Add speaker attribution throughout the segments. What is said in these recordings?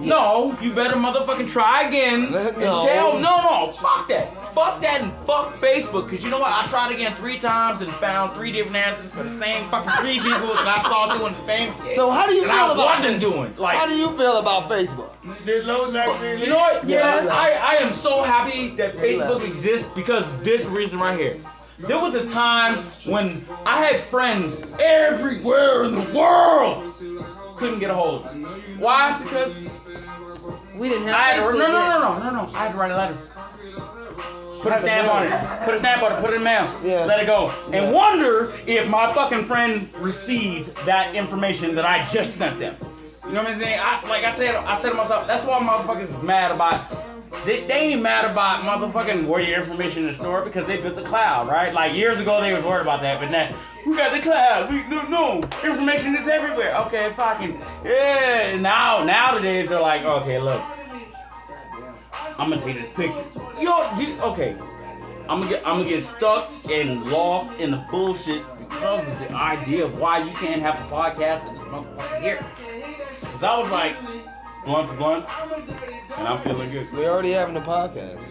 Speaker 1: No, you better motherfucking try again.
Speaker 2: No.
Speaker 1: And tell no, no, fuck that, fuck that, and fuck Facebook. Cause you know what? I tried again three times and found three different answers for the same fucking three people that I saw doing the same shit.
Speaker 2: So how do you
Speaker 1: and
Speaker 2: feel
Speaker 1: I
Speaker 2: about
Speaker 1: wasn't doing like.
Speaker 2: How do you feel about Facebook?
Speaker 1: You know what?
Speaker 2: Yeah,
Speaker 1: Yeah,
Speaker 2: I
Speaker 1: I, I am so happy that Facebook exists because this reason right here. There was a time when I had friends everywhere in the world. Couldn't get a hold of me. Why? Because
Speaker 3: We didn't have
Speaker 1: I had to, no, no, no, no, no, no. I had to write a letter. Put a stamp on it. Put a stamp on it. Put it in the mail.
Speaker 2: Yeah.
Speaker 1: Let it go.
Speaker 2: Yeah.
Speaker 1: And wonder if my fucking friend received that information that I just sent them. You know what I'm saying? I, like I said, I said to myself, that's why motherfuckers is mad about. They, they ain't mad about motherfucking where your information is stored because they built the cloud, right? Like years ago they was worried about that, but now we got the cloud. We no, no information is everywhere. Okay, fucking yeah. Now nowadays they're like, okay, look, I'm gonna take this picture. Yo, you, okay. I'm gonna get I'm gonna get stuck and lost in the bullshit because of the idea of why you can't have a podcast with this motherfucker here. Cause I was like, blunts, blunts, and I'm feeling good.
Speaker 2: We already having a podcast.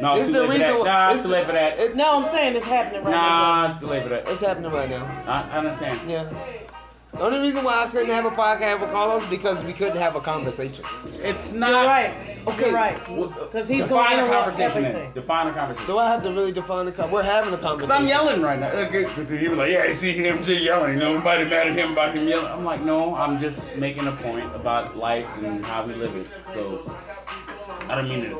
Speaker 1: No, it's
Speaker 2: It's
Speaker 1: too
Speaker 2: the
Speaker 1: late for that. Nah, it's
Speaker 2: it's
Speaker 1: too late for that.
Speaker 2: It,
Speaker 3: No, I'm saying it's happening right
Speaker 1: Nah,
Speaker 3: now.
Speaker 1: Nah, it's too late for that.
Speaker 2: it's happening right now.
Speaker 1: I, I understand.
Speaker 2: Yeah. The only reason why I couldn't have a podcast with Carlos is because we couldn't have a conversation.
Speaker 1: It's
Speaker 3: You're
Speaker 1: not.
Speaker 3: right.
Speaker 1: Okay,
Speaker 3: You're right. Because he's
Speaker 1: define
Speaker 3: going
Speaker 1: a
Speaker 3: to interrupt
Speaker 1: conversation. Then.
Speaker 3: everything.
Speaker 1: Define a conversation.
Speaker 2: Do I have to really define the con? We're having a
Speaker 1: Cause
Speaker 2: conversation.
Speaker 1: I'm yelling right now. Okay, Cause he was like, yeah, you see him just yelling. Nobody mad at him about him yelling. I'm like, no, I'm just making a point about life and how we live it. So I don't mean it.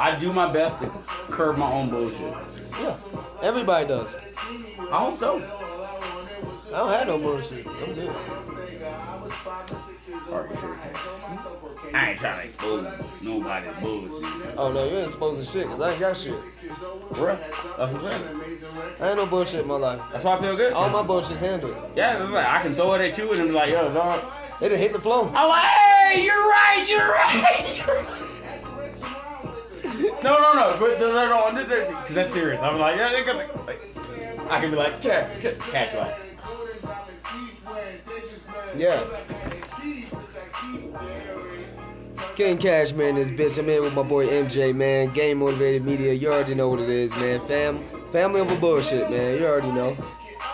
Speaker 1: I do my best to curb my own bullshit.
Speaker 2: Yeah. Everybody does.
Speaker 1: I hope so.
Speaker 2: I don't have no bullshit. I'm good.
Speaker 1: Are you sure? I ain't trying to expose nobody's bullshit.
Speaker 2: Oh no, you ain't exposing shit because I ain't got shit.
Speaker 1: Bruh, that's what I'm saying.
Speaker 2: I ain't no bullshit in my life.
Speaker 1: That's why I feel good.
Speaker 2: All my bullshit's handled.
Speaker 1: Yeah, it's like I can throw it at you and be like, yo, dog.
Speaker 2: It done hit the floor.
Speaker 1: I'm like, hey, you're right, you're right, you're right. No, no, no, but no, no, no, because that's serious. I'm like, yeah, they got the, like, I can be like, catch, catch, catch, like,
Speaker 2: Yeah. King Cash, man, this bitch. I'm here with my boy MJ, man. Game Motivated Media. You already know what it is, man. Fam, family over bullshit, man. You already know.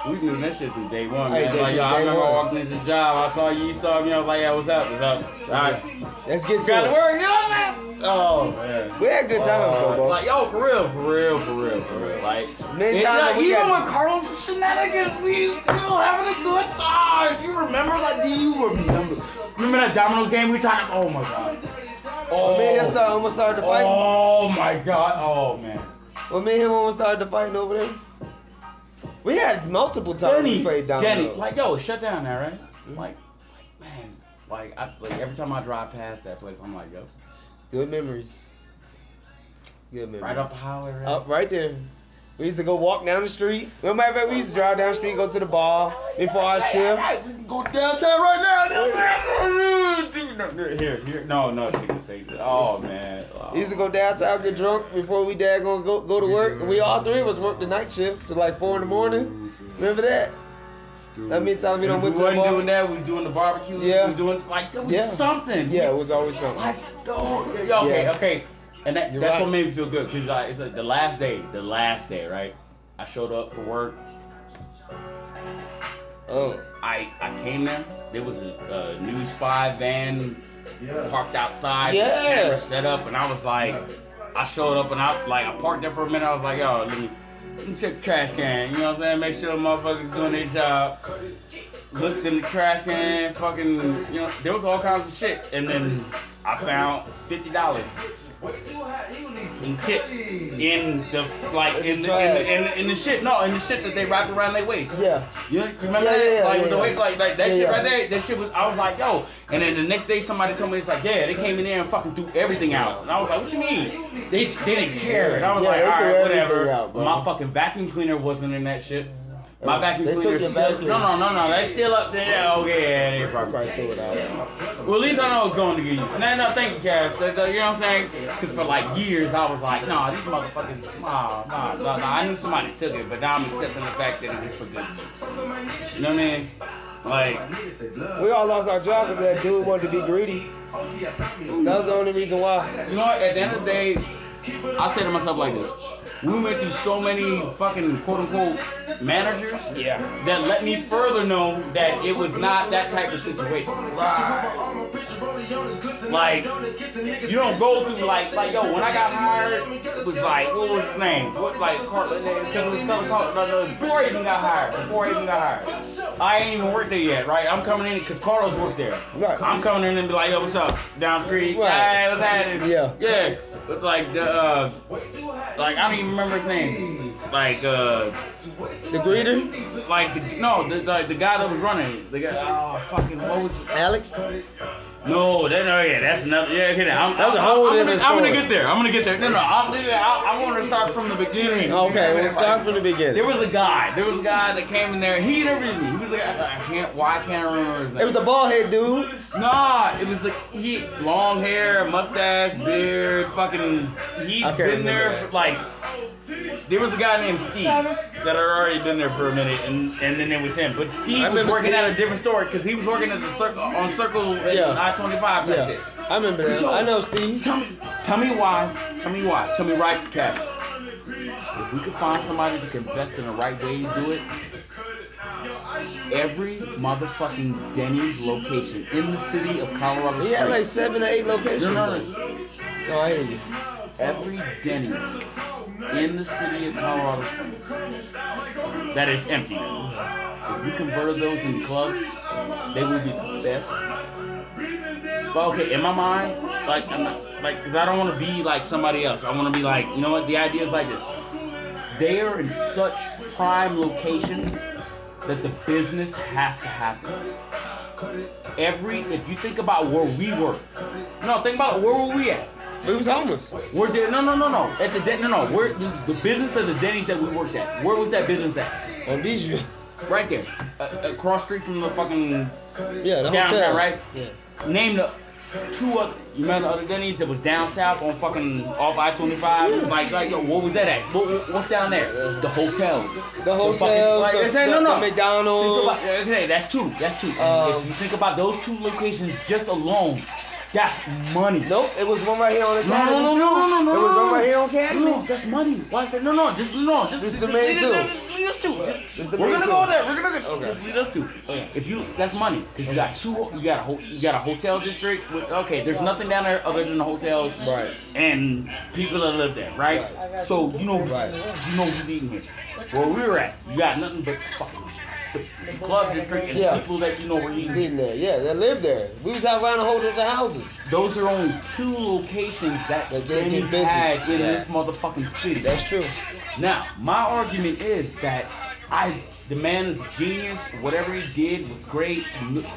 Speaker 1: We doing that shit since day one, man.
Speaker 2: that
Speaker 1: Like,
Speaker 2: shit
Speaker 1: yo, I remember
Speaker 2: one.
Speaker 1: walking into the job, I saw you, you saw me, I was like, yeah, what's up, what's up? All right,
Speaker 2: Let's get to
Speaker 1: got
Speaker 2: it.
Speaker 1: work, you know what I'm saying? Oh, man.
Speaker 2: We had a good times, though, bro.
Speaker 1: Like, yo, for real, for real, for real, for real. Like,
Speaker 2: Many
Speaker 1: it's
Speaker 2: times
Speaker 1: like,
Speaker 2: we
Speaker 1: even
Speaker 2: got-
Speaker 1: with Carlos shenanigans, we still having a good time. You remember? Like, do you remember? Remember that Domino's game we tried to, oh my god. Oh,
Speaker 2: When me and oh. almost started the fight.
Speaker 1: oh my god, oh man.
Speaker 2: When me and him almost started the fighting over there. We had multiple times
Speaker 1: Denny,
Speaker 2: we played down
Speaker 1: Denny, like, yo, shut down there, right? Like, like, man, like, I, like, every time I drive past that place, I'm like, yo,
Speaker 2: Good memories. Good memories.
Speaker 1: right up the highway, right?
Speaker 2: Up right there. We used to go walk down the street. Remember, we used to drive down the street, go to the bar before our shift.
Speaker 1: Right, we can go downtown right now. Here, here, no, no, niggas take it. Oh man. Oh.
Speaker 2: We used to go downtown, get drunk before we dad gonna go go to work. We all three of us worked the night shift till like four in the morning. Remember that? That many times we don't went
Speaker 1: we
Speaker 2: to the
Speaker 1: wasn't
Speaker 2: bar.
Speaker 1: doing that. We was doing the barbecue.
Speaker 2: Yeah.
Speaker 1: We was doing like it was
Speaker 2: Yeah.
Speaker 1: something.
Speaker 2: Yeah, it was always something.
Speaker 1: Like, dog. Yeah, okay,
Speaker 2: Yeah.
Speaker 1: okay. And that, that's
Speaker 2: right.
Speaker 1: what made me feel good because like, it's like the last day, the last day, right? I showed up for work.
Speaker 2: Oh,
Speaker 1: I I came there. There was a, a News Five van parked outside. with
Speaker 2: Yeah.
Speaker 1: Camera set up, and I was like, I showed up and I like I parked there for a minute. I was like, yo, let me, let me check the trash can. You know what I'm saying? Make sure the motherfuckers doing their job. Looked in the trash can, fucking, you know, there was all kinds of shit, and then I found fifty dollars in tips in the like in the, in, the, in, the, in the shit. No, in the shit that they wrap around their waist.
Speaker 2: yeah.
Speaker 1: You, you remember
Speaker 2: Yeah,
Speaker 1: that?
Speaker 2: yeah,
Speaker 1: like
Speaker 2: yeah,
Speaker 1: with the
Speaker 2: yeah.
Speaker 1: like, like that
Speaker 2: Yeah,
Speaker 1: shit
Speaker 2: yeah.
Speaker 1: right there. That shit was. I was like, yo. And then the next day, somebody told me it's like, yeah, they came in there and fucking threw everything out. And I was like, what you mean? They, they didn't care. And I was
Speaker 2: Yeah,
Speaker 1: like,
Speaker 2: they
Speaker 1: all
Speaker 2: threw
Speaker 1: right,
Speaker 2: everything
Speaker 1: whatever.
Speaker 2: out, bro.
Speaker 1: My fucking vacuum cleaner wasn't in that shit. My vacuum
Speaker 2: they
Speaker 1: cleaner
Speaker 2: took your
Speaker 1: still.
Speaker 2: vacuum.
Speaker 1: No, no, no, no. That's still up there. Yeah, okay, yeah, they probably.
Speaker 2: Probably threw it out.
Speaker 1: Well, at least I know it's going to get you. No, no, thank you, Cash. That- that- You know what I'm saying? Because for like years, I was like, nah, these motherfuckers, nah, nah, nah, nah. I knew somebody took it, but now I'm accepting the fact that it was for good use. You know what I mean? Like,
Speaker 2: We all lost our job because that dude wanted to be greedy. That was the only reason why.
Speaker 1: you know what? At the end of the day, I say to myself like this: We went through so many fucking quote unquote managers
Speaker 2: Yeah.
Speaker 1: that let me further know that it was not that type of situation. Like, you don't go through like like yo. When I got hired, it was like what was his name? What like Carl? Because it was color Carl. No, no, before I even got hired. Before I even got hired, I ain't even worked there yet, right? I'm coming in because Carlos works there.
Speaker 2: Right.
Speaker 1: I'm coming in and be like, yo, what's up? Down the street.
Speaker 2: Right.
Speaker 1: Hey, what's happening?
Speaker 2: Yeah.
Speaker 1: Yeah. It's like the uh, like I don't even remember his name. Like uh,
Speaker 2: The greeter?
Speaker 1: like the, no, the, the the guy that was running. The guy. Oh fucking what was?
Speaker 2: Alex?
Speaker 1: No, that no, yeah, that's another. Yeah, okay, I'm,
Speaker 2: That was a
Speaker 1: I'm-
Speaker 2: whole
Speaker 1: I'm, gonna,
Speaker 2: different
Speaker 1: I'm gonna get there. I'm gonna get there. No, no, I'm, I, I want to start from the beginning.
Speaker 2: Okay, we'll
Speaker 1: Like,
Speaker 2: start from the beginning.
Speaker 1: There was a guy. There was a guy that came in there. He interviewed me. He was like, I, I can't. Why can't I remember his name?
Speaker 2: It was a bald head dude.
Speaker 1: Nah, it was like he long hair, mustache, beard, fucking. He'd been there for like. There was a guy named Steve that had already been there for a minute, and and then it was him. But Steve
Speaker 2: I
Speaker 1: was working
Speaker 2: Steve.
Speaker 1: at a different store because he was working at the circle on Circle
Speaker 2: Yeah.
Speaker 1: I-25 type
Speaker 2: Yeah.
Speaker 1: shit.
Speaker 2: I remember that.
Speaker 1: So-
Speaker 2: I know Steve.
Speaker 1: Tell me, tell me why. Tell me why. Tell me right, Cap. If we could find somebody that can invest in the right way to do it, every motherfucking Denny's location in the city of Colorado
Speaker 2: He had like seven or eight locations.
Speaker 1: No, no, no.
Speaker 2: No, I hear you.
Speaker 1: Every Denny's in the city of Colorado Springs that is empty. If we converted those into clubs, they would be the best. But okay, in my mind, like, I'm not, like, cause I don't want to be like somebody else. I want to be like, you know what? The idea is like this. They are in such prime locations that the business has to happen. Every, if you think about where we were, no, think about where were we at?
Speaker 2: He was homeless.
Speaker 1: Where's the no no no no at the Den- no no where the, the business of the Denny's that we worked at? Where was that business at?
Speaker 2: On Bijou.
Speaker 1: Right there, uh, across street from the fucking
Speaker 2: Yeah, the
Speaker 1: downtown,
Speaker 2: hotel.
Speaker 1: right?
Speaker 2: Yeah.
Speaker 1: Name the two other you remember the other Denny's that was down south on fucking off I-25? Like like yo, what was that at? What, what- what's down there? The hotels.
Speaker 2: The hotels,
Speaker 1: like,
Speaker 2: the-
Speaker 1: I said, no,
Speaker 2: the-
Speaker 1: no.
Speaker 2: the McDonald's.
Speaker 1: Think about, that's two. That's two.
Speaker 2: Um,
Speaker 1: if you think about those two locations just alone, that's money.
Speaker 2: Nope, it was one right here on the
Speaker 1: No,
Speaker 2: Academy.
Speaker 1: no, no, no, no, no, no.
Speaker 2: It was one right here on Academy.
Speaker 1: No, that's money. Why is that? No, no, just no, just
Speaker 2: This
Speaker 1: just,
Speaker 2: the main two.
Speaker 1: Lead us to. Just- We're gonna
Speaker 2: two.
Speaker 1: go there. We're gonna go. Just lead us to.
Speaker 2: Okay.
Speaker 1: If you, that's money, because you got two. You got a ho- you got a hotel district. With, okay, there's nothing down there other than the hotels.
Speaker 2: Right.
Speaker 1: And people that live there, right? So you know,
Speaker 2: Right.
Speaker 1: you know who's eating here. Where we were at, you got nothing but fucking club district and
Speaker 2: Yeah.
Speaker 1: people that you know were eating.
Speaker 2: Eating there, yeah, they lived there. We was out around the whole bunch of the houses.
Speaker 1: Those are only two locations that
Speaker 2: That they
Speaker 1: Denny's had in
Speaker 2: Yeah.
Speaker 1: this motherfucking city.
Speaker 2: That's true.
Speaker 1: Now, my argument is that I, the man is a genius. Whatever he did was great.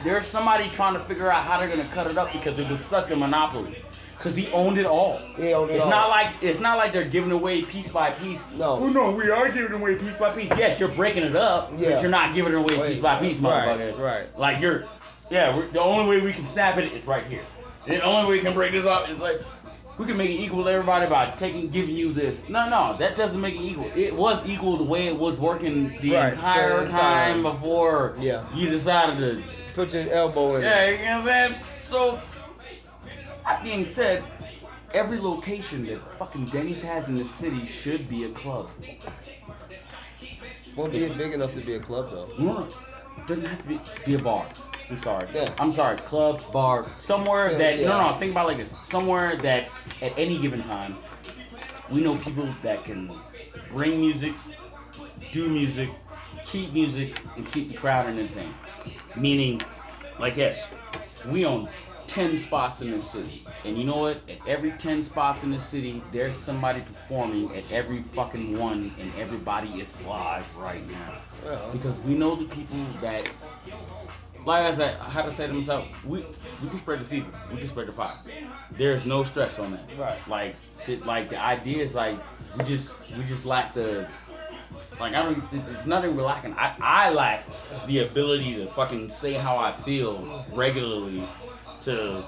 Speaker 1: There's somebody trying to figure out how they're gonna cut it up because it was such a monopoly. Because he owned it all.
Speaker 2: He owned it
Speaker 1: it's
Speaker 2: all.
Speaker 1: not like it's not like they're giving away piece by piece.
Speaker 2: No.
Speaker 1: Oh no, we are giving away piece by piece. Yes, you're breaking it up,
Speaker 2: Yeah.
Speaker 1: but you're not giving it away
Speaker 2: Wait,
Speaker 1: piece by piece,
Speaker 2: right,
Speaker 1: motherfucker.
Speaker 2: right.
Speaker 1: Like you're, yeah. We're, the only way we can snap it is right here. The only way we can break this up is like we can make it equal to everybody by taking giving you this. No, no, that doesn't make it equal. It was equal the way it was working the
Speaker 2: Right,
Speaker 1: entire
Speaker 2: the
Speaker 1: time
Speaker 2: time.
Speaker 1: before
Speaker 2: Yeah.
Speaker 1: you decided to.
Speaker 2: Put your elbow in.
Speaker 1: Yeah, you know what I'm saying. So that being said, every location that fucking Denny's has in the city should be a club.
Speaker 2: Won't be big enough to be a club though.
Speaker 1: No, doesn't have to be, be a bar. I'm sorry.
Speaker 2: Yeah.
Speaker 1: I'm sorry. Club, bar, somewhere
Speaker 2: So,
Speaker 1: that
Speaker 2: yeah.
Speaker 1: no, no. Think about it like this. Somewhere that at any given time, we know people that can bring music, do music, keep music, and keep the crowd entertained. Meaning, like yes, we own 10 spots in the city. And you know what? At every 10 spots in the city, there's somebody performing at every fucking one, and everybody is live right now.
Speaker 2: Well,
Speaker 1: Because we know the people that, like I said, I had to say to myself, we we can spread the fever, we can spread the fire. There's no stress on that.
Speaker 2: Right.
Speaker 1: Like, the, like the idea is like we just we just lack the. Like I don't, there's nothing we're lacking. I, I lack the ability to fucking say how I feel regularly. To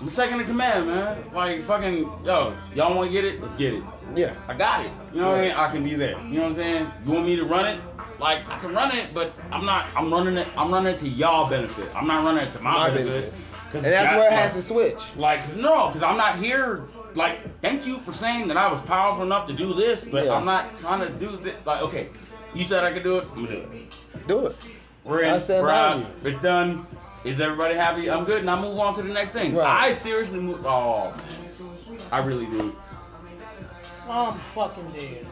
Speaker 1: I'm second in command, man. Like fucking yo, y'all want to get it? Let's get it.
Speaker 2: yeah.
Speaker 1: I got it. You know what I mean? I can be there. You know what I'm saying? You want me to run it? like I can run it, but I'm not. I'm running it. I'm running it to y'all benefit. I'm not running it to my,
Speaker 2: My
Speaker 1: benefit.
Speaker 2: benefit. And that's
Speaker 1: that-
Speaker 2: where it has
Speaker 1: like-
Speaker 2: to switch.
Speaker 1: Like no, because I'm not here. Like, thank you for saying that I was powerful enough to do this, but
Speaker 2: Yeah.
Speaker 1: I'm not trying to do this. Like, okay, you said I could do it. I'm gonna do it.
Speaker 2: Do it.
Speaker 1: We're
Speaker 2: I
Speaker 1: in.
Speaker 2: stand
Speaker 1: We're
Speaker 2: by
Speaker 1: out.
Speaker 2: you.
Speaker 1: It's done. Is everybody happy? I'm good, and I move on to the next thing.
Speaker 2: Right.
Speaker 1: I seriously move. Oh man, I really do.
Speaker 3: Oh, I'm fucking dead.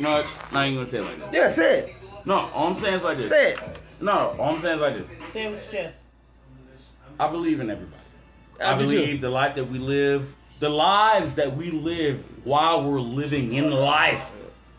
Speaker 1: No, know what? Not even gonna say it like that.
Speaker 2: Yeah, say it.
Speaker 1: No, all I'm saying is like this.
Speaker 2: Say it.
Speaker 1: No, all I'm saying is like this.
Speaker 3: Say it with your chest.
Speaker 1: I believe in everybody.
Speaker 2: I
Speaker 1: I
Speaker 2: do
Speaker 1: believe the life that we live, the lives that we live while we're living in life.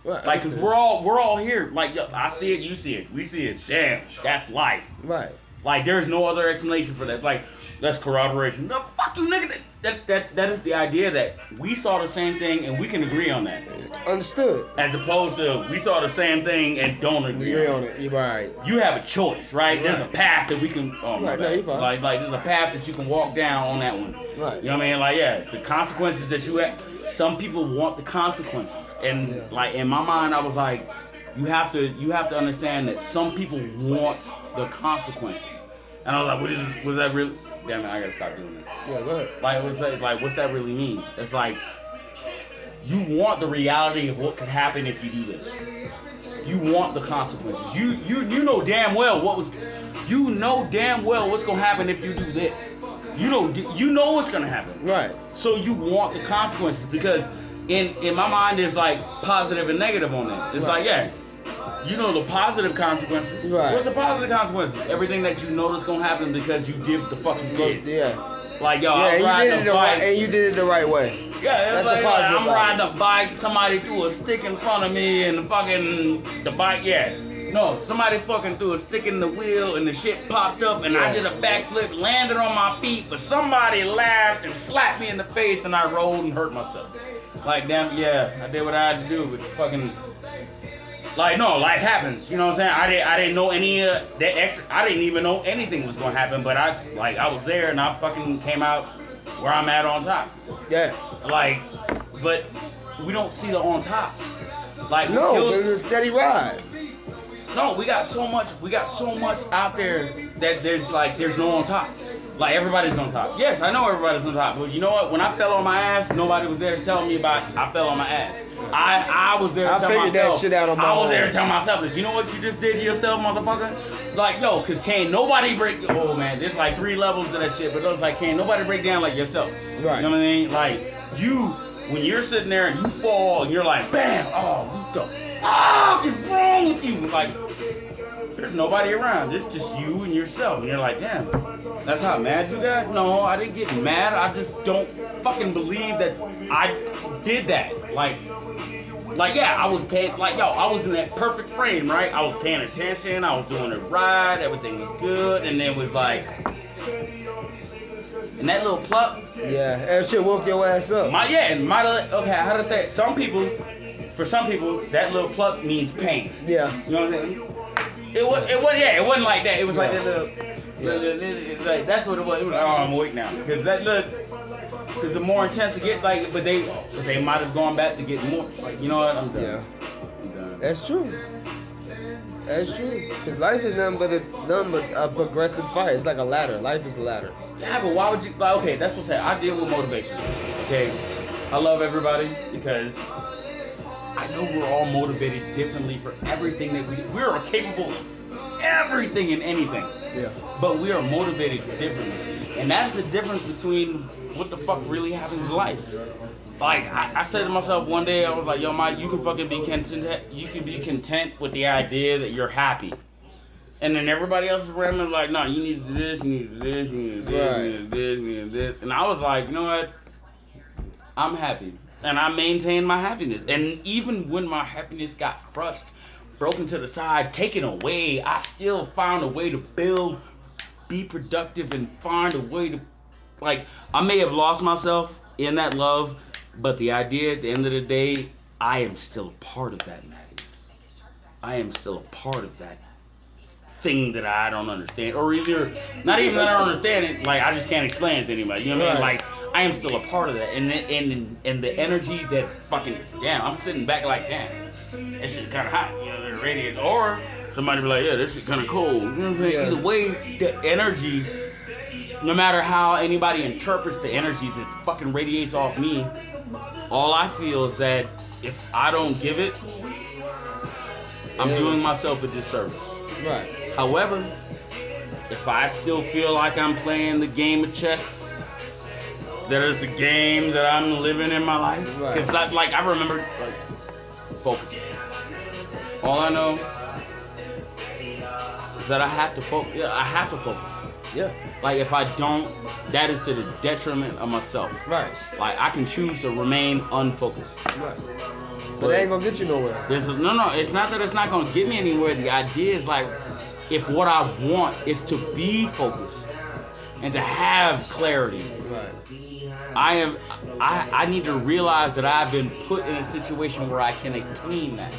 Speaker 2: Right.
Speaker 1: Like, cause we're all we're all here. Like, yo, I see it, you see it, we see it. Damn, that's life.
Speaker 2: Right.
Speaker 1: Like, there's no other explanation for that. Like, that's corroboration. No, fuck you, nigga. That that that is the idea that we saw the same thing and we can agree on that,
Speaker 2: Understood.
Speaker 1: as opposed to we saw the same thing and don't agree,
Speaker 2: agree on it. You're right.
Speaker 1: You have a choice, right? There's a path that we can. Oh my
Speaker 2: Right, no, fine.
Speaker 1: Like like there's a path that you can walk down on that one.
Speaker 2: Right.
Speaker 1: You know what I mean? Like, yeah, the consequences that you have. Some people want the consequences, and
Speaker 2: Yeah.
Speaker 1: like in my mind, I was like, you have to, you have to understand that some people want the consequences. And I was like, what is, was that really? Damn it, I gotta stop doing this.
Speaker 2: Yeah, go ahead.
Speaker 1: Like, what's that? Like, what's that really mean? It's like, you want the reality of what could happen if you do this. You want the consequences. You, you, you know damn well what was. You know damn well what's gonna happen if you do this. You know, you know what's gonna happen.
Speaker 2: Right.
Speaker 1: So you want the consequences because in in my mind is like positive and negative on that. It's
Speaker 2: Right.
Speaker 1: like yeah, you know the positive consequences.
Speaker 2: Right.
Speaker 1: What's the positive consequences? Everything that you know that's gonna happen because you did the fucking
Speaker 2: Goes- Yeah.
Speaker 1: Like yo,
Speaker 2: yeah,
Speaker 1: I'm riding a bike.
Speaker 2: right, and you did it the right way.
Speaker 1: yeah, it's
Speaker 2: the
Speaker 1: like, like, I'm riding a bike. Somebody threw a stick in front of me and the fucking the bike. Yeah. No, somebody fucking threw a stick in the wheel and the shit popped up and I did a backflip, landed on my feet, but somebody laughed and slapped me in the face and I rolled and hurt myself. Like damn, yeah, I did what I had to do, but fucking like no, life happens. You know what I'm saying? I didn't I didn't know any uh, that extra. I didn't even know anything was gonna happen, but I like I was there and I fucking came out where I'm at on top.
Speaker 2: Yeah.
Speaker 1: Like, but we don't see the on top. Like
Speaker 2: No,
Speaker 1: it was-
Speaker 2: it's a steady ride.
Speaker 1: no, we got so much. We got so much out there that there's like there's no one on top. Like everybody's on top. Yes, I know everybody's on top. But you know what? When I fell on my ass, nobody was there to tell me about I fell on my ass. I I was there to
Speaker 2: I
Speaker 1: tell
Speaker 2: figured that shit out on my
Speaker 1: I was
Speaker 2: own.
Speaker 1: there to tell myself this. You know what you just did to yourself, motherfucker? Like yo, cause can't nobody break. Oh man, there's like three levels to that shit. But those like can't nobody break down like yourself.
Speaker 2: Right.
Speaker 1: You know what I mean? Like you, when you're sitting there and you fall and you're like, bam, oh, what the fuck is wrong with you? Like, there's nobody around. It's just you and yourself. And you're like, damn, that's how mad you got? No, I didn't get mad. I just don't fucking believe that I did that. Like, like yeah, I was paying, like yo, I was in that perfect frame, right? I was paying attention. I was doing it right. Everything was good. And then it was like, and that little pluck,
Speaker 2: Yeah, that shit woke your ass up.
Speaker 1: my yeah, and my okay, how to say it? Some people, for some people, that little pluck means pain.
Speaker 2: Yeah.
Speaker 1: You know what I'm saying? It was, it was, yeah, it wasn't like that. It was like that little, it's like that's what it was. It was like, oh, I'm awake now, because that look, because the more intense it gets, like, but they, but they might have gone back to get more. Like, you know what? I'm done.
Speaker 2: Yeah.
Speaker 1: I'm done.
Speaker 2: That's true. That's true. Cause life is nothing but a nothing but a progressive fight. It's like a ladder. Life is a ladder.
Speaker 1: Yeah, but why would you? Like, okay, that's what I say. I deal with motivation. Okay, I love everybody because I know we're all motivated differently for everything that we. We are capable of everything and anything,
Speaker 2: Yeah.
Speaker 1: but we are motivated differently, and that's the difference between what the fuck really happens in life. Like I, I said to myself one day, I was like, "Yo, Mike, you can fucking be content. You can be content with the idea that you're happy." And then everybody else around me was like, no, you need this, you need this, you need do this, you need this, you need this. And I was like, you know what? I'm happy. And I maintained my happiness. And even when my happiness got crushed, broken to the side, taken away, I still found a way to build, be productive, and find a way to, like, I may have lost myself in that love, but the idea at the end of the day, I am still a part of that madness. I am still a part of that thing that I don't understand, or either not even that I don't understand it, like I just can't explain it to anybody. You know what I mean? Like I am still a part of that, and the- and and the energy that fucking damn, I'm sitting back like damn. that shit kind of hot, you know, the radiator. Or somebody be like, yeah, this shit kind of cold. You know what I'm saying?
Speaker 2: Yeah.
Speaker 1: Either way, the energy, no matter how anybody interprets the energy that fucking radiates off me, all I feel is that if I don't give it, I'm
Speaker 2: Yeah.
Speaker 1: doing myself a disservice.
Speaker 2: Right.
Speaker 1: However, if I still feel like I'm playing the game of chess, that is the game that I'm living in my life. Because like, like I remember, like, focus. All I know is that I have to focus. Yeah, I have to focus.
Speaker 2: Yeah.
Speaker 1: Like if I don't, that is to the detriment of myself.
Speaker 2: Right.
Speaker 1: Like I can choose to remain unfocused.
Speaker 2: Right. But it ain't gonna get you nowhere.
Speaker 1: There's a, no, no. It's not that it's not gonna get me anywhere. The idea is like, if what I want is to be focused and to have clarity,
Speaker 2: Right.
Speaker 1: I am. I I need to realize that I've been put in a situation where I can attain that.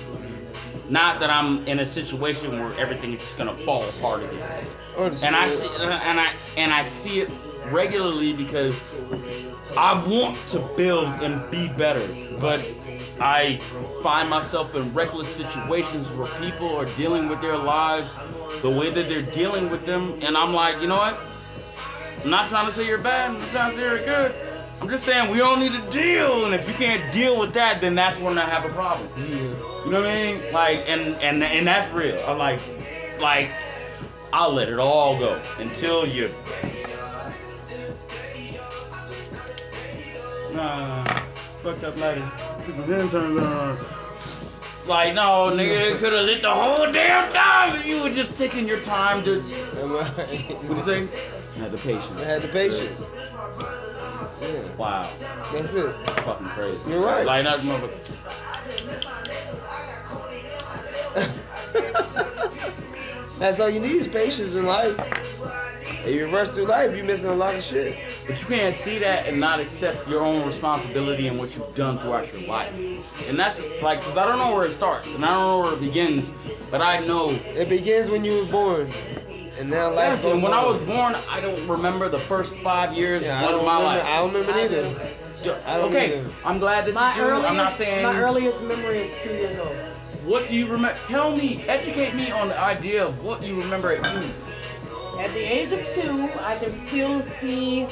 Speaker 1: Not that I'm in a situation where everything is just gonna fall apart again. Oh, and I see, and I and I see it regularly because I want to build and be better, but I find myself in reckless situations where people are dealing with their lives the way that they're dealing with them, and I'm like, you know what? I'm not trying to say you're bad. I'm not trying to say you're good. I'm just saying we all need to deal, and if you can't deal with that, then that's when I have a problem. You know what I mean? Like, and and and that's real. I'm like, like, I'll let it all go until you. Nah, fucked up lighter. Like, no, nigga, it could have lit the whole damn time if you were just taking your time to. What you say? I Had the patience.
Speaker 2: I had the patience. Yeah.
Speaker 1: Wow,
Speaker 2: That's it.
Speaker 1: fucking crazy.
Speaker 2: You're right.
Speaker 1: Like, not motherfucker.
Speaker 2: That's all you need is patience in life. If you rush through life, you're missing a lot of shit.
Speaker 1: But you can't see that and not accept your own responsibility and what you've done throughout your life. And that's like, cause I don't know where it starts and I don't know where it begins, but I know.
Speaker 2: It begins when you was born, and now life
Speaker 1: Yes,
Speaker 2: goes
Speaker 1: and when I was born, I don't remember the first five years
Speaker 2: Yeah, I
Speaker 1: of
Speaker 2: don't
Speaker 1: my
Speaker 2: remember,
Speaker 1: life.
Speaker 2: I don't remember neither. I don't
Speaker 1: okay,
Speaker 2: either.
Speaker 1: I'm glad that
Speaker 3: My
Speaker 1: you do.
Speaker 3: earliest,
Speaker 1: I'm not saying.
Speaker 3: my earliest memory is two years old.
Speaker 1: What do you remember? Tell me, educate me on the idea of what you remember at two.
Speaker 3: At the age of two, I can still see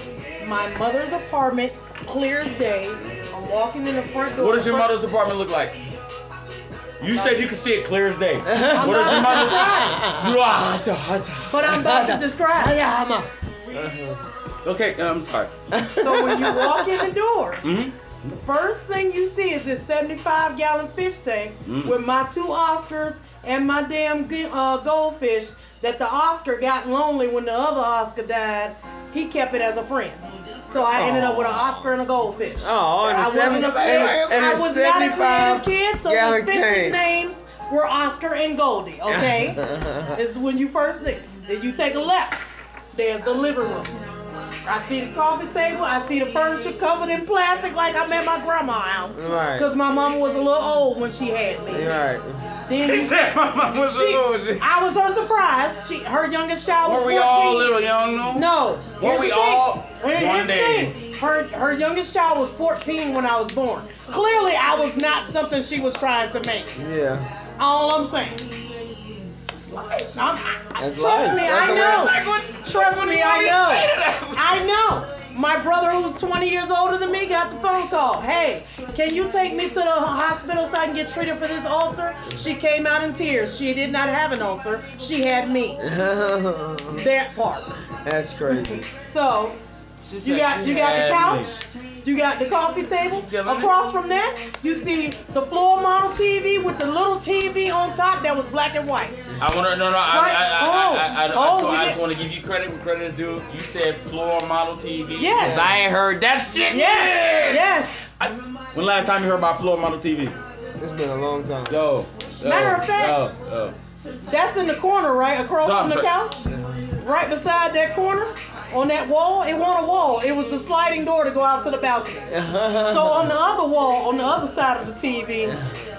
Speaker 3: my mother's apartment clear as day. I'm walking in the front door.
Speaker 1: What does your mother's apartment look like? You said you could see it clear as day. What does your
Speaker 3: not
Speaker 1: mother's?
Speaker 3: But I'm about to describe.
Speaker 2: Uh-huh.
Speaker 1: Okay, I'm sorry.
Speaker 3: So when you walk in the door,
Speaker 1: hmm
Speaker 3: the first thing you see is this 75 gallon fish tank
Speaker 1: Mm.
Speaker 3: with my two Oscars and my damn uh, goldfish. That the Oscar got lonely when the other Oscar died. He kept it as a friend. So I ended up oh. with an Oscar and a goldfish.
Speaker 2: Oh, and a
Speaker 3: I wasn't a creative,
Speaker 2: and a
Speaker 3: I was not a
Speaker 2: 75
Speaker 3: creative kid, so the fish's names were Oscar and Goldie. Okay, this is when you first think. Then you take a left. There's the living room. I see the coffee table. I see the furniture covered in plastic like I'm at my grandma's house.
Speaker 2: Right.
Speaker 3: Cause my mama was a little old when she had me.
Speaker 2: Right.
Speaker 3: Then
Speaker 1: He
Speaker 3: you,
Speaker 1: said my mom was a
Speaker 3: she,
Speaker 1: little.
Speaker 3: I was her surprise. She, her youngest child was
Speaker 1: Were we
Speaker 3: 14.
Speaker 1: all little young though?
Speaker 3: No.
Speaker 1: Were
Speaker 3: Here's
Speaker 1: we all
Speaker 3: Here-
Speaker 1: one day?
Speaker 3: thing. Her her youngest child was 14 when I was born. Clearly, I was not something she was trying to make.
Speaker 2: Yeah.
Speaker 3: All I'm saying. I'm, I,
Speaker 2: That's
Speaker 3: trust
Speaker 2: life.
Speaker 3: me,
Speaker 2: That's
Speaker 3: I know. Trust me, I know.
Speaker 1: say to that?
Speaker 3: I know. My brother, who's 20 years older than me, got the phone call. Hey, can you take me to the hospital so I can get treated for this ulcer? She came out in tears. She did not have an ulcer. She had me. That part.
Speaker 2: That's crazy.
Speaker 3: So
Speaker 1: She
Speaker 3: you got you got the couch, you got the coffee table.
Speaker 1: Yeah, let me-
Speaker 3: Across from that, you see the floor model TV with the little TV on top that was black and white.
Speaker 1: I want to no no I
Speaker 3: Right.
Speaker 1: I I,
Speaker 3: Oh.
Speaker 1: I, I, I,
Speaker 3: Oh,
Speaker 1: so
Speaker 3: oh,
Speaker 1: I just want to give you credit where credit is due. You said floor model TV.
Speaker 3: Yes.
Speaker 1: 'Cause I ain't heard that shit.
Speaker 3: Yes, yes.
Speaker 1: I, when last time you heard about floor model TV?
Speaker 2: It's been a long time.
Speaker 1: Yo. yo
Speaker 3: Matter of fact-
Speaker 1: Yo. Yo.
Speaker 3: That's in the corner, right across
Speaker 1: Tom,
Speaker 3: from the
Speaker 1: sir.
Speaker 3: couch. Right beside that corner, on that wall, it wasn't a wall. It was the sliding door to go out to the balcony. So on the other wall, on the other side of the TV,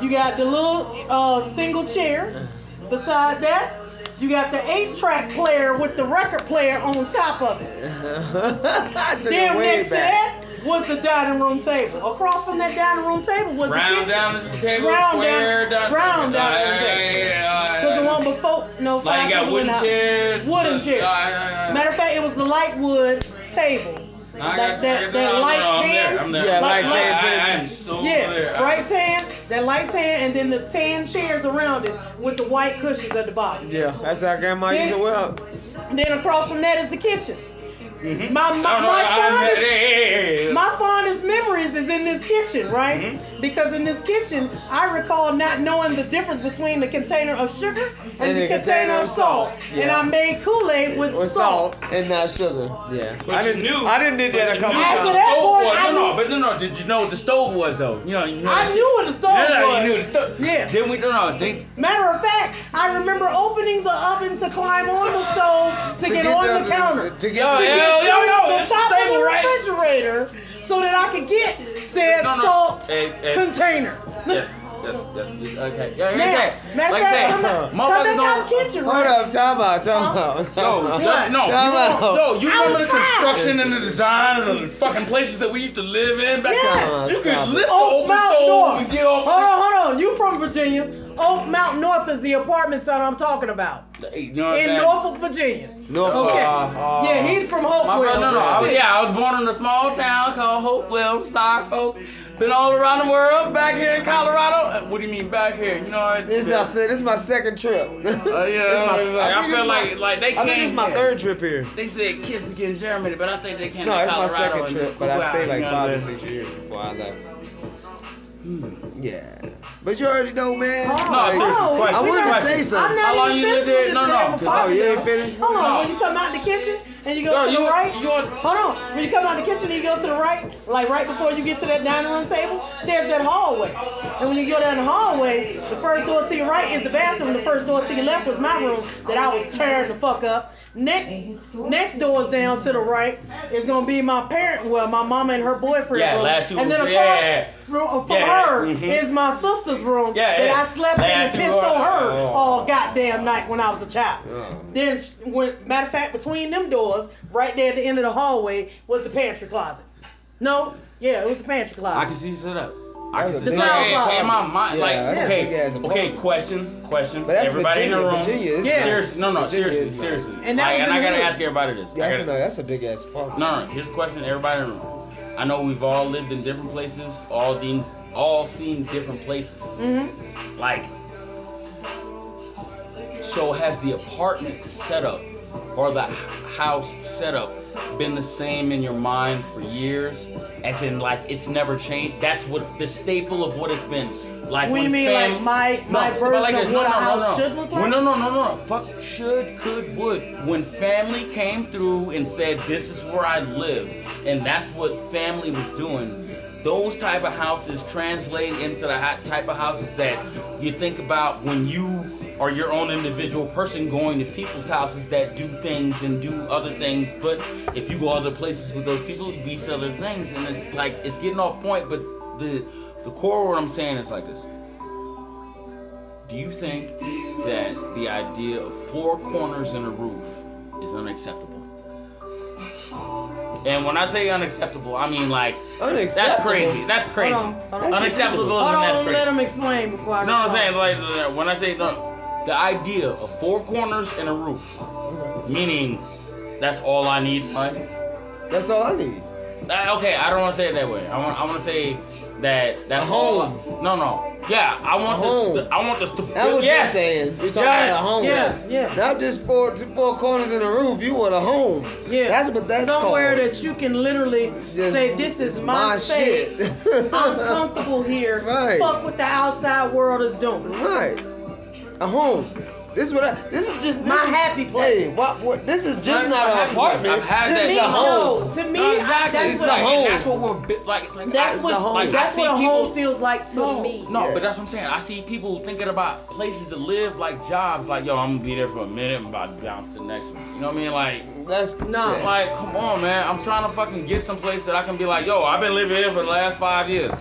Speaker 3: you got the little uh, single chair. Beside that, you got the eight-track player with the record player on top of it. Then next to that, was the dining room table. Across from that dining room table was the
Speaker 1: Round
Speaker 3: kitchen.
Speaker 1: down the table,
Speaker 3: Round
Speaker 1: square
Speaker 3: down-
Speaker 1: down,
Speaker 3: round down
Speaker 1: Yeah,
Speaker 3: the
Speaker 1: yeah,
Speaker 3: table.
Speaker 1: yeah, yeah,
Speaker 3: Because the one before, no,
Speaker 1: Like
Speaker 3: five
Speaker 1: you got wooden chairs.
Speaker 3: Wooden
Speaker 1: uh,
Speaker 3: chairs.
Speaker 1: yeah, yeah, yeah.
Speaker 3: Matter of fact, it was the light wood table.
Speaker 1: I got
Speaker 3: that that, that light
Speaker 1: I'm
Speaker 3: tan.
Speaker 1: there, I'm there.
Speaker 2: Yeah,
Speaker 3: light
Speaker 1: I,
Speaker 3: tan,
Speaker 1: I,
Speaker 2: tan,
Speaker 1: I am so
Speaker 3: Yeah,
Speaker 1: there.
Speaker 3: bright tan, that light tan, and then the tan chairs around it with the white cushions at the bottom.
Speaker 2: Yeah, that's how grandma used to wear.
Speaker 3: then across from that is the kitchen.
Speaker 1: Mhm.
Speaker 3: My- my-
Speaker 1: I
Speaker 3: my
Speaker 1: I-
Speaker 3: son
Speaker 1: I-
Speaker 3: is-
Speaker 1: hey, hey, hey.
Speaker 3: My fondest memories is in this kitchen, right?
Speaker 1: Mhm.
Speaker 3: Because in this kitchen, I recall not knowing the difference between the container of sugar and, the, container, of salt. And
Speaker 2: Yeah.
Speaker 3: I made Kool-Aid with,
Speaker 2: With salt and not sugar. Yeah.
Speaker 1: But
Speaker 2: I didn't.
Speaker 1: knew-
Speaker 2: I didn't did that a couple
Speaker 1: knew
Speaker 3: After
Speaker 2: times.
Speaker 3: that
Speaker 1: stove
Speaker 3: point,
Speaker 1: was.
Speaker 3: I
Speaker 1: no, no, but no, no. Did you know what the stove was though? You know, you know.
Speaker 3: I knew what the stove
Speaker 1: Yeah,
Speaker 3: was.
Speaker 1: you knew the stove.
Speaker 3: Yeah.
Speaker 1: Then we no, no. They,
Speaker 3: Matter of fact, I remember opening the oven to climb on the stove to,
Speaker 2: To
Speaker 3: get,
Speaker 2: get
Speaker 3: on
Speaker 2: the-
Speaker 3: the, counter.
Speaker 2: to get
Speaker 1: Yo,
Speaker 2: the-
Speaker 3: to
Speaker 1: yo, yo, yo,
Speaker 3: the top of the
Speaker 1: right?
Speaker 3: refrigerator so that I could get said
Speaker 1: No, no.
Speaker 3: salt
Speaker 1: Hey, hey.
Speaker 3: container.
Speaker 1: yes, yes, yes. Okay. Yeah,
Speaker 3: Now,
Speaker 1: Like
Speaker 3: of
Speaker 1: I
Speaker 3: fact,
Speaker 1: say,
Speaker 3: come back- come
Speaker 1: motherfuckers don't.
Speaker 3: kitchen,
Speaker 2: Hold up, time out, time
Speaker 3: Huh?
Speaker 2: out.
Speaker 1: Yo,
Speaker 2: time
Speaker 1: no, you
Speaker 2: Time out.
Speaker 1: no, you
Speaker 3: I
Speaker 1: remember
Speaker 3: was
Speaker 1: the
Speaker 3: five.
Speaker 1: construction and the design of the fucking places that we used to live in back
Speaker 3: Yes.
Speaker 1: then? You could
Speaker 2: Stop it.
Speaker 1: lift the open
Speaker 3: Mount
Speaker 1: stove
Speaker 3: North.
Speaker 1: and get off.
Speaker 3: Hold on, hold on. You from Virginia? Oak Mount North is the apartment that I'm talking about
Speaker 1: You know
Speaker 3: in
Speaker 1: saying?
Speaker 3: Norfolk, Virginia.
Speaker 2: Norfolk.
Speaker 3: Okay.
Speaker 1: Uh, uh,
Speaker 3: yeah, he's from
Speaker 1: My
Speaker 3: Hopewell.
Speaker 1: brother, no, no, I was,
Speaker 3: Yeah.
Speaker 1: yeah, I was born in a small town called Hopewell, Suffolk. Been all around the world, back here in Colorado. Uh, What do you mean back here? You know, I,
Speaker 2: This is, I said, this is my second trip.
Speaker 1: Oh
Speaker 2: This
Speaker 1: yeah,
Speaker 2: is my-
Speaker 1: I,
Speaker 2: think
Speaker 1: I feel like
Speaker 2: my-
Speaker 1: like they
Speaker 2: I think this is my
Speaker 1: here.
Speaker 2: third trip here.
Speaker 1: They said kids to get in Germany, but I think they came
Speaker 2: No,
Speaker 1: to
Speaker 2: it's my
Speaker 1: Colorado.
Speaker 2: second trip, but I
Speaker 1: wow,
Speaker 2: stayed like five or six years before I left.
Speaker 1: Hmm.
Speaker 2: Yeah. But you already know, man.
Speaker 3: Oh,
Speaker 1: No,
Speaker 2: Like,
Speaker 1: seriously,
Speaker 3: oh,
Speaker 1: question.
Speaker 2: I
Speaker 3: we
Speaker 2: wanted to
Speaker 3: gotta-
Speaker 2: say something.
Speaker 3: I'm not
Speaker 1: How long you lived
Speaker 3: finished with
Speaker 1: there? No,
Speaker 3: this
Speaker 1: no.
Speaker 3: damn
Speaker 2: Oh, you ain't
Speaker 3: apartment.
Speaker 2: finished?
Speaker 3: Hold on,
Speaker 1: No.
Speaker 3: when you come out the kitchen and you go
Speaker 1: No,
Speaker 3: to
Speaker 1: you-
Speaker 3: the right.
Speaker 1: you want-
Speaker 3: Hold on, when you come out the kitchen and you go to the right, like right before you get to that dining room table, there's that hallway. And when you go down the hallway, the first door to your right is the bathroom. The first door to your left was my room that I was tearing the fuck up. Next, next doors down to the right is gonna be my parent, well, my mama and her boyfriend
Speaker 1: Yeah,
Speaker 3: room.
Speaker 1: last two
Speaker 3: and then
Speaker 1: rooms,
Speaker 3: across
Speaker 1: yeah.
Speaker 3: from, from
Speaker 1: Yeah,
Speaker 3: her
Speaker 1: mhm.
Speaker 3: is my sister's room
Speaker 1: Yeah,
Speaker 3: that
Speaker 1: yeah.
Speaker 3: I slept in and
Speaker 1: Last
Speaker 3: pissed on her
Speaker 1: Oh.
Speaker 3: all goddamn night when I was a child.
Speaker 2: Oh.
Speaker 3: Then, when, matter of fact, between them doors, right there at the end of the hallway, was the pantry closet. No, yeah, it was the pantry closet.
Speaker 1: I can see set up. I can
Speaker 2: a
Speaker 1: see
Speaker 3: big
Speaker 1: like,
Speaker 3: ass
Speaker 1: hey,
Speaker 3: house.
Speaker 1: my mind,
Speaker 2: Yeah,
Speaker 1: like, okay, okay, question, question.
Speaker 2: But that's
Speaker 1: everybody
Speaker 2: Virginia.
Speaker 1: in the room.
Speaker 2: Virginia is
Speaker 3: Yeah.
Speaker 2: nice.
Speaker 1: Seriously, no, no,
Speaker 2: Virginia
Speaker 1: seriously,
Speaker 2: is nice.
Speaker 1: seriously.
Speaker 3: And that
Speaker 1: like,
Speaker 3: was
Speaker 1: and I gotta
Speaker 3: hood.
Speaker 1: ask everybody this.
Speaker 2: Yeah, that's a,
Speaker 1: gotta-
Speaker 2: that's a big ass apartment.
Speaker 1: No, no, here's a question, everybody in the room. I know we've all lived in different places, all these, all seen different places.
Speaker 3: Mm-hmm.
Speaker 1: Like, so has the apartment setup or the house setup been the same in your mind for years? As in, like, it's never changed. That's what the staple of what it's been. Like,
Speaker 3: What do you
Speaker 1: when
Speaker 3: mean,
Speaker 1: fam-
Speaker 3: like my my
Speaker 1: but
Speaker 3: version
Speaker 1: like
Speaker 3: of what
Speaker 1: no,
Speaker 3: a
Speaker 1: no,
Speaker 3: house
Speaker 1: no, no.
Speaker 3: should look like?
Speaker 1: No, no, no, no, no. Fuck should, could, would. When family came through and said, "This is where I live," and that's what family was doing. Those type of houses translate into the type of houses that you think about when you are your own individual person going to people's houses that do things and do other things. But if you go other places with those people, you these other things, and it's like it's getting off point. But the the core of what I'm saying is like this. Do you think that the idea of four corners and a roof is unacceptable? And when I say unacceptable, I mean like that's crazy. That's crazy.
Speaker 3: Hold on, hold on.
Speaker 1: Unacceptable
Speaker 3: Hold
Speaker 1: and that's
Speaker 3: on,
Speaker 1: crazy.
Speaker 3: let him explain before I
Speaker 1: You know what I'm saying? Like when I say the, the idea of four corners and a roof, meaning that's all I need in life.
Speaker 2: That's all I need.
Speaker 1: Uh, okay, I don't want to say it that way. I want I want to say that that's
Speaker 2: A home.
Speaker 1: I- no, no. Yeah, I want
Speaker 2: A home.
Speaker 1: the, I want the stu-
Speaker 2: That's what
Speaker 1: yes.
Speaker 2: you're saying. You're talking
Speaker 1: Yes,
Speaker 2: about a home.
Speaker 3: yes, yes.
Speaker 2: Not just four four corners in a roof. You want a home.
Speaker 3: Yeah.
Speaker 2: That's what that's
Speaker 3: Somewhere
Speaker 2: called.
Speaker 3: that you can literally
Speaker 2: Just-
Speaker 3: say, "This is my,
Speaker 2: my
Speaker 3: space.
Speaker 2: shit."
Speaker 3: I'm comfortable here.
Speaker 2: Right.
Speaker 3: Fuck what the outside world is doing."
Speaker 2: Right. A home. This is what I, this is just this
Speaker 3: My
Speaker 2: is-
Speaker 3: happy place.
Speaker 2: Hey, what, what this is just
Speaker 1: Not
Speaker 2: not
Speaker 1: my
Speaker 2: an apartment.
Speaker 1: I've had
Speaker 3: To
Speaker 1: that.
Speaker 3: me,
Speaker 2: It's a home.
Speaker 3: no. To me,
Speaker 1: No, exactly.
Speaker 3: that's
Speaker 1: it's
Speaker 3: what,
Speaker 1: like,
Speaker 2: home.
Speaker 1: That's what we're bi- like. It's like
Speaker 3: That's
Speaker 2: It's
Speaker 3: what,
Speaker 2: a home.
Speaker 1: Like,
Speaker 3: that's what a
Speaker 1: people,
Speaker 3: home feels like to
Speaker 1: no,
Speaker 3: me.
Speaker 1: No,
Speaker 2: Yeah.
Speaker 1: but that's what I'm saying. I see people thinking about places to live like jobs. Like, yo, I'm gonna be there for a minute. I'm about to bounce to the next one. You know what I mean? Like,
Speaker 2: That's
Speaker 3: No.
Speaker 2: yeah.
Speaker 1: like, come on, man. I'm trying to fucking get someplace that I can be like, yo, I've been living here for the last five years.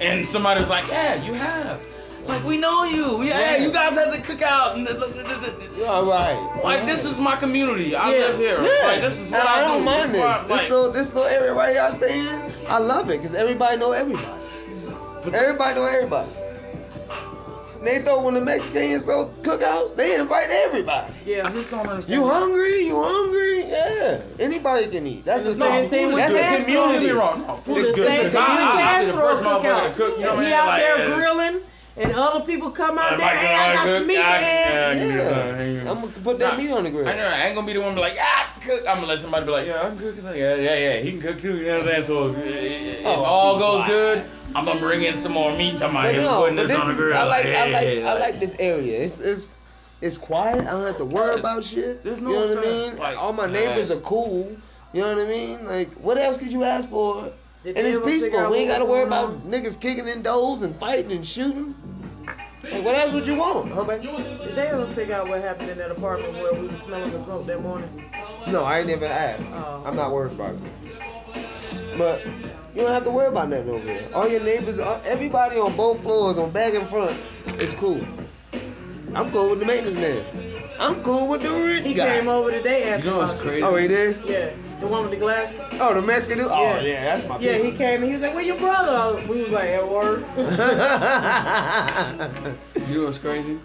Speaker 1: And somebody was like, yeah, you have. Like we know you. We,
Speaker 2: Yeah.
Speaker 1: You guys have to cook out. and th- th- th- th- th-
Speaker 2: All right.
Speaker 1: Like this is my community. I
Speaker 3: Yeah.
Speaker 1: live here.
Speaker 2: Yeah.
Speaker 1: Like this is what
Speaker 2: and I,
Speaker 1: I,
Speaker 2: don't
Speaker 1: do.
Speaker 2: mind
Speaker 1: this.
Speaker 2: this. This,
Speaker 1: like,
Speaker 2: little, this little area right here I stay in, I love it because everybody know everybody.
Speaker 1: but-
Speaker 2: Everybody know everybody. They throw when the Mexicans throw cookouts, they invite everybody.
Speaker 3: Yeah, I
Speaker 1: just don't understand.
Speaker 2: You hungry? You hungry? Yeah. Anybody can eat. That's
Speaker 3: And
Speaker 2: the
Speaker 3: the same
Speaker 2: thing.
Speaker 3: thing with
Speaker 2: That's
Speaker 3: Castro.
Speaker 2: a
Speaker 1: Don't get me
Speaker 2: community.
Speaker 1: wrong. No, food
Speaker 3: The
Speaker 1: is good.
Speaker 3: same
Speaker 1: Because
Speaker 3: thing
Speaker 1: I,
Speaker 3: with
Speaker 1: I, I'll be the first motherfucker
Speaker 3: cookout.
Speaker 1: to cook. You know what I
Speaker 3: he
Speaker 1: mean?
Speaker 3: out
Speaker 1: Like,
Speaker 3: there grilling, and other people come out
Speaker 1: I'm
Speaker 3: there.
Speaker 1: like,
Speaker 3: Hey, I got
Speaker 1: cook.
Speaker 3: some meat
Speaker 1: I-
Speaker 3: there.
Speaker 1: yeah, give me
Speaker 2: Yeah.
Speaker 1: some. Hang on.
Speaker 2: I'm gonna put that
Speaker 1: Nah,
Speaker 2: meat on the grill.
Speaker 1: I know. I ain't gonna be the one be like, yeah, I can cook. I'm gonna let somebody be like, yeah, I can cook. Like, yeah, yeah, yeah. He can cook too. You know what I'm saying? So oh, if, if
Speaker 2: Oh,
Speaker 1: all goes
Speaker 2: wow.
Speaker 1: good, I'm gonna bring in some more meat. Talking about
Speaker 2: But
Speaker 1: him
Speaker 2: no,
Speaker 1: putting
Speaker 2: but
Speaker 1: this, on the
Speaker 2: is-
Speaker 1: grill.
Speaker 2: I like, I like,
Speaker 1: yeah,
Speaker 2: I like this area. It's, it's, it's quiet. I don't have to worry about shit.
Speaker 1: There's
Speaker 2: you
Speaker 1: no
Speaker 2: know what I mean?
Speaker 1: Like,
Speaker 2: all my neighbors are cool. You know what I mean? Like, what else could you ask for?
Speaker 3: Did
Speaker 2: and it's peaceful. We ain't gotta worry about
Speaker 3: on?
Speaker 2: niggas kicking in doors and fighting and shooting. Like, what else would you want, huh, baby?
Speaker 3: Did they ever figure out what happened in that apartment where we were smelling the smoke that morning?
Speaker 2: No, I ain't even asked.
Speaker 3: Oh.
Speaker 2: I'm not worried about it. But you don't have to worry about nothing over here. All your neighbors, uh, everybody on both floors, on back and front, it's cool. I'm cool with the maintenance man. I'm cool with the rich
Speaker 3: He
Speaker 2: guy.
Speaker 3: came over today asking
Speaker 1: You know what's crazy?
Speaker 2: Oh, he did?
Speaker 3: Yeah, the one with the glasses.
Speaker 2: Oh, the Mexican dude? Oh,
Speaker 3: Yeah.
Speaker 2: yeah, that's my
Speaker 3: Yeah, he came and he was like, "Where your brother?" We was like, "At work."
Speaker 1: You know what's crazy?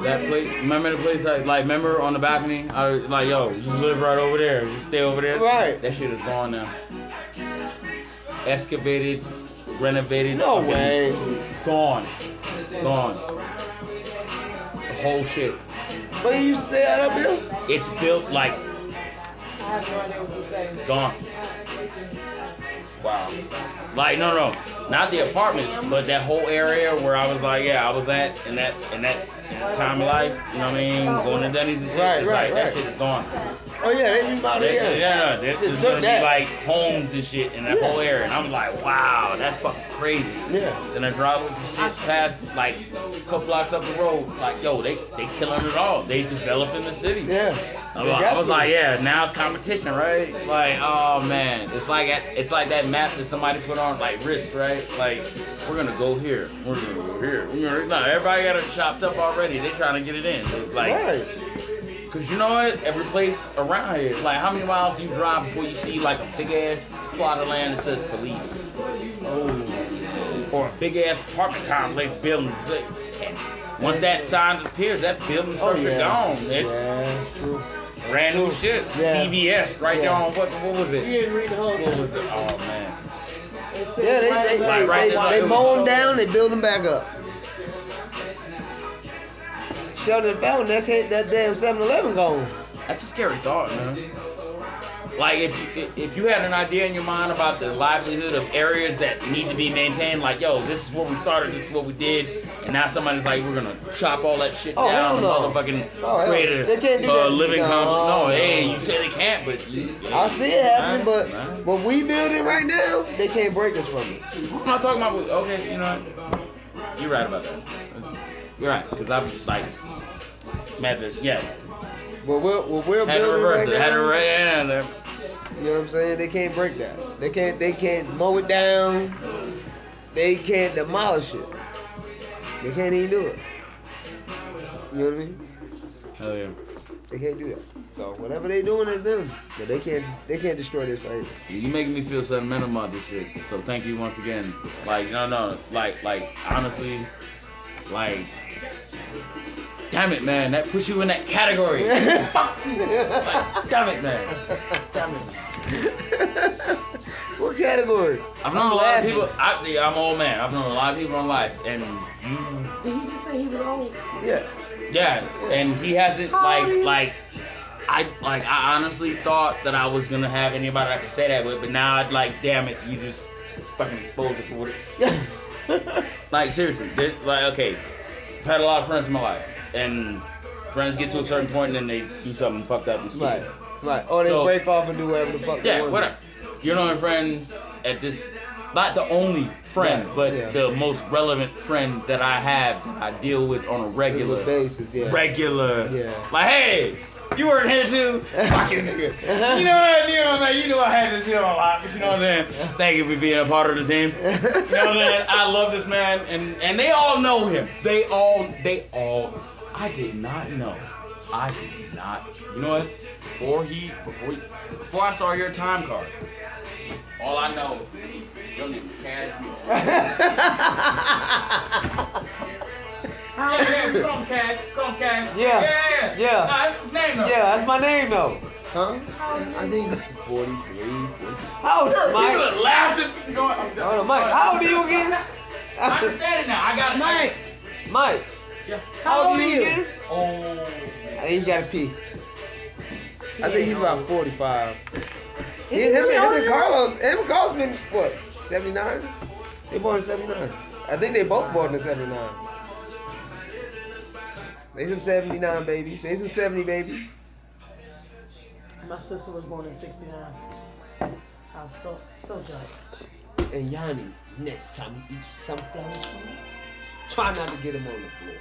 Speaker 1: That place, remember the place I like, remember on the balcony? I was like, yo, just live right over there, just stay over there.
Speaker 2: Right.
Speaker 1: That shit is gone now. Excavated, renovated.
Speaker 2: no
Speaker 1: fucking
Speaker 2: way.
Speaker 1: Gone. Gone. The whole shit.
Speaker 2: But you stay out up here?
Speaker 1: It's built like it's gone. Wow. Like no no, not the apartments, but that whole area where I was like, yeah, I was at in that in that time of life, you know what I mean? Going to Denny's and shit.
Speaker 2: Right,
Speaker 1: it's
Speaker 2: right,
Speaker 1: like,
Speaker 2: right.
Speaker 1: That shit is gone.
Speaker 2: Oh, yeah, they used out
Speaker 1: Yeah,
Speaker 2: here.
Speaker 1: yeah, there's,
Speaker 2: Shit
Speaker 1: there's gonna
Speaker 2: that.
Speaker 1: be like homes and shit in that
Speaker 2: Yeah.
Speaker 1: whole area, and I'm like, wow, that's fucking crazy.
Speaker 2: Yeah.
Speaker 1: Then I drive some shit past like a couple blocks up the road, like yo, they they killing it all. They developing the city.
Speaker 2: Yeah.
Speaker 1: I was, I was
Speaker 2: to.
Speaker 1: like, yeah, now it's competition, right? Like, oh man, it's like it's like that map that somebody put on like risk, right? Like, we're gonna go here, we're gonna go here. We're gonna, no, everybody got it chopped up already. They trying to get it in. Like,
Speaker 2: right.
Speaker 1: cause you know what? Every place around here, like, how many miles do you drive before you see like a big ass plot of land that says police? Oh, or a big ass apartment complex building. Once that sign appears, that building
Speaker 2: Oh,
Speaker 1: structure
Speaker 2: yeah.
Speaker 1: gone. It's
Speaker 2: Yeah, true.
Speaker 1: Brand new shit.
Speaker 2: Yeah.
Speaker 1: CBS right there on what what was it?
Speaker 3: You didn't read the whole thing.
Speaker 1: What was it? Oh man.
Speaker 2: Yeah, they,
Speaker 3: right
Speaker 2: they, they,
Speaker 1: right,
Speaker 2: they,
Speaker 1: right,
Speaker 2: they mow them down, they build them back up. Shelter Fountain, that, can't, that damn 7 Eleven gone.
Speaker 1: That's a scary thought, man. Like if you if you had an idea in your mind about the livelihood of areas that need to be maintained, like yo, this is what we started, this is what we did, and now somebody's like, we're gonna chop all that shit
Speaker 2: Oh,
Speaker 1: down, and
Speaker 2: no.
Speaker 1: motherfucking
Speaker 2: Oh,
Speaker 1: create a
Speaker 2: they can't do
Speaker 1: uh,
Speaker 2: that.
Speaker 1: living
Speaker 2: No,
Speaker 1: complex. No,
Speaker 2: no.
Speaker 1: hey, you say they can't, but you,
Speaker 2: I see it happening, but
Speaker 1: nah.
Speaker 2: what we building right now, they can't break us from it.
Speaker 1: I'm not talking about. Okay, you know, what? you're right about that. You're right, because I'm like, mad yeah,
Speaker 2: What we're, what we're
Speaker 1: had to
Speaker 2: building
Speaker 1: reverse
Speaker 2: right
Speaker 1: it, had to
Speaker 2: now,
Speaker 1: re- yeah, yeah,
Speaker 2: you know what I'm saying? They can't break that. They can't. They can't mow it down. They can't demolish it. They can't even do it. You know what I mean?
Speaker 1: hell yeah.
Speaker 2: They can't do that. So whatever they doing is them. But they can't. They can't destroy this right here.
Speaker 1: You making me feel sentimental about this shit. So thank you once again. Like no no like like honestly, like damn it man, that puts you in that category. Fuck you. Like, damn it man. Damn it man.
Speaker 2: what category?
Speaker 1: I've known a lot of people. I, yeah, I'm an old man. I've known a lot of people in life, and you,
Speaker 3: Did he just say he was old?
Speaker 2: Yeah.
Speaker 1: yeah, and he hasn't
Speaker 3: How
Speaker 1: like
Speaker 3: you?
Speaker 1: like. I like I honestly thought that I was gonna have anybody I could say that with, but now I'd like, damn it, you just fucking exposed it for what it
Speaker 2: Yeah.
Speaker 1: Like seriously, there- like okay, I've had a lot of friends in my life, and friends get to a certain point and then they do something fucked up and stupid.
Speaker 2: right. Right. Or oh, they
Speaker 1: So-
Speaker 2: break off and do whatever the fuck they
Speaker 1: Yeah,
Speaker 2: want.
Speaker 1: whatever. You're not a friend at this, not the only friend,
Speaker 2: Right,
Speaker 1: but
Speaker 2: yeah.
Speaker 1: the most relevant friend that I have that I deal with on a regular,
Speaker 2: basis, yeah.
Speaker 1: regular.
Speaker 2: Yeah.
Speaker 1: Like hey, you weren't here too. Fuck you, nigga. You know what? You know what I'm saying? You knew I had this shit on lock, you know what I'm saying? Thank you for being a part of the team. You know what I'm saying? I love this man, and and they all know him. They all, they all. I did not know. I did not. You know what? Before he, before he, before I saw your time card, all I know is your name is Cash Yeah, yeah, come Cash. Come Cash.
Speaker 2: Yeah,
Speaker 1: Yeah,
Speaker 2: yeah.
Speaker 1: Nah, that's his name, though.
Speaker 2: yeah, that's my name though. Huh? I think he's like 43, 40.
Speaker 3: How old
Speaker 1: Sure,
Speaker 3: are
Speaker 1: people
Speaker 3: Mike?
Speaker 1: have laughed at me. Going, I'm
Speaker 2: Hold on, Mike. How old are you again?
Speaker 1: I understand it now. I got it.
Speaker 3: Mike,
Speaker 2: Mike.
Speaker 1: Yeah.
Speaker 3: how old are you?
Speaker 2: again?
Speaker 1: Oh.
Speaker 2: I think he got a pee. I think he's about 45.
Speaker 3: Is
Speaker 2: He, him,
Speaker 3: really
Speaker 2: him and? Carlos, him and Carlos been what, 79? They born in 79. I think they both born in 79. They some 79 babies. They some 70 babies.
Speaker 3: My sister was born in '69. I'm so so jealous.
Speaker 2: And Yanni, next time you eat sunflower seeds, try not to get them on the floor.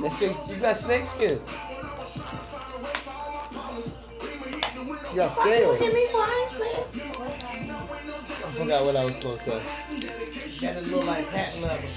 Speaker 2: That's your, you got snake skin. You got scales.
Speaker 3: Hit me for I
Speaker 2: I forgot what I was supposed to say.
Speaker 3: That look like patent leather.